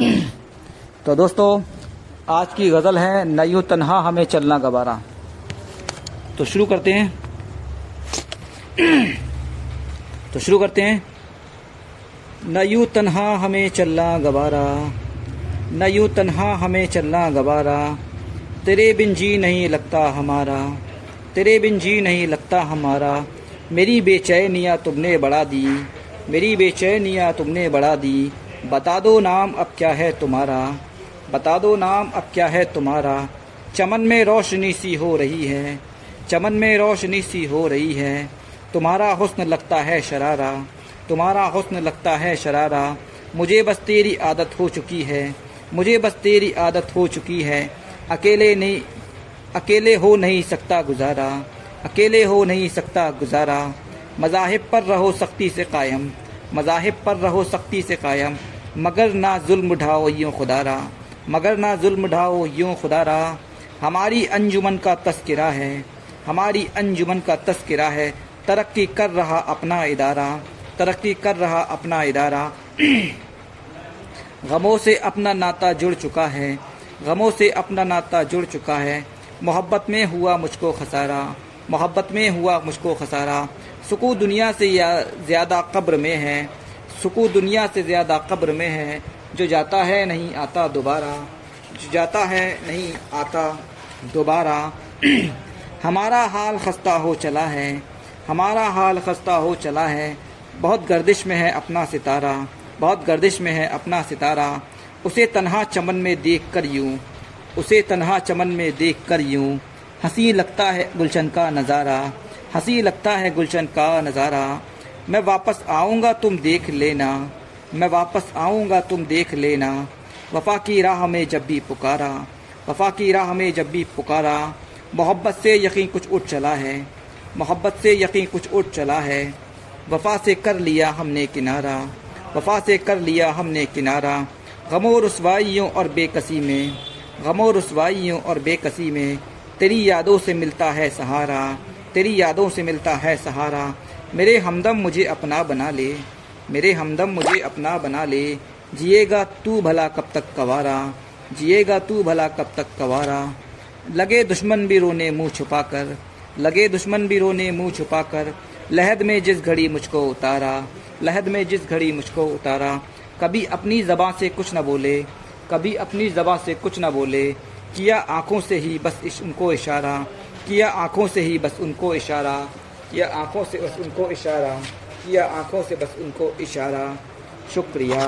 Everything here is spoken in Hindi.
तो दोस्तों, आज की गज़ल है, नयू तन्हा हमें चलना गवारा। तो शुरू करते हैं। तो शुरू करते हैं। नयू तन्हा हमें चलना गवारा, नयू तन्हा हमें चलना गवारा, तेरे बिन जी नहीं लगता हमारा, तेरे बिन जी नहीं लगता हमारा, मेरी बेचैनियाँ तुमने बढ़ा दी, मेरी बेचैनियाँ तुमने बढ़ा दी बता दो नाम, अब क्या है तुम्हारा? बता दो नाम, अब क्या है तुम्हारा? चमन में रोशनी सी हो रही है। चमन में रोशनी सी हो रही है। तुम्हारा हुस्न लगता है शरारा। तुम्हारा हुस्न लगता है शरारा। मुझे बस तेरी आदत हो चुकी है। मुझे बस तेरी आदत हो चुकी है। अकेले नहीं, अकेले हो नहीं सकता गुजारा। अकेले हो नहीं सकता गुजारा। मजाहिब पर रहो सख्ती से कायम। मजाहिब पर रहो सख्ती से कायम। मगर ना जुल्म ढाओ यूँ खुदारा मगर ना जुल्म ढाओ यूँ खुदारा हमारी अंजुमन का तस्करा है, हमारी अंजुमन का तस्करा है। तरक्की कर रहा अपना इदारा, तरक्की कर रहा अपना इदारा। गमों से अपना नाता जुड़ चुका है, गमों से अपना नाता जुड़ चुका है। मोहब्बत में हुआ मुझको खसारा, मोहब्बत में हुआ मुझको खसारा। सुकू दुनिया से ज़्यादा कब्र में है सुकू दुनिया से ज़्यादा कब्र में है। जो जाता है नहीं आता दोबारा। जो जाता है नहीं आता दोबारा। हमारा हाल खस्ता हो चला है। हमारा हाल खस्ता हो चला है। बहुत गर्दिश में है अपना सितारा। बहुत गर्दिश में है अपना सितारा। उसे तनहा चमन में देख कर यूँ। उसे तनहा चमन में देख कर यूँ। हँसी लगता है गुलशन का नज़ारा। हँसी लगता है गुलशन का नज़ारा। मैं वापस आऊँगा, तुम देख लेना। मैं वापस आऊँगा, तुम देख लेना। वफा की राह में जब भी पुकारा, वफा की राह में जब भी पुकारा, मोहब्बत से यकीन कुछ उठ चला है। मोहब्बत से यकीन कुछ उठ चला है। वफा से कर लिया हमने किनारा, वफा से कर लिया हमने किनारा। गमो रसवाइयों और बेकसी में, गमो रसवाइयों और बेकसी में, तेरी यादों से मिलता है सहारा, तेरी यादों से मिलता है सहारा। मेरे हमदम मुझे अपना बना ले। मेरे हमदम मुझे अपना बना ले। जिएगा तू भला कब तक कवारा। जिएगा तू भला कब तक कवारा। लगे दुश्मन भी रोने मुँह छुपा कर लगे दुश्मन भी रोने मुँह छुपा कर लहद में जिस घड़ी मुझको उतारा। लहद में जिस घड़ी मुझको उतारा। कभी अपनी जबां से कुछ न बोले। कभी अपनी जबां से कुछ न बोले। किया आँखों से ही बस इस उनको इशारा। किया आँखों से ही बस उनको इशारा। किया आँखों से बस उनको इशारा या आँखों से बस उनको इशारा। शुक्रिया।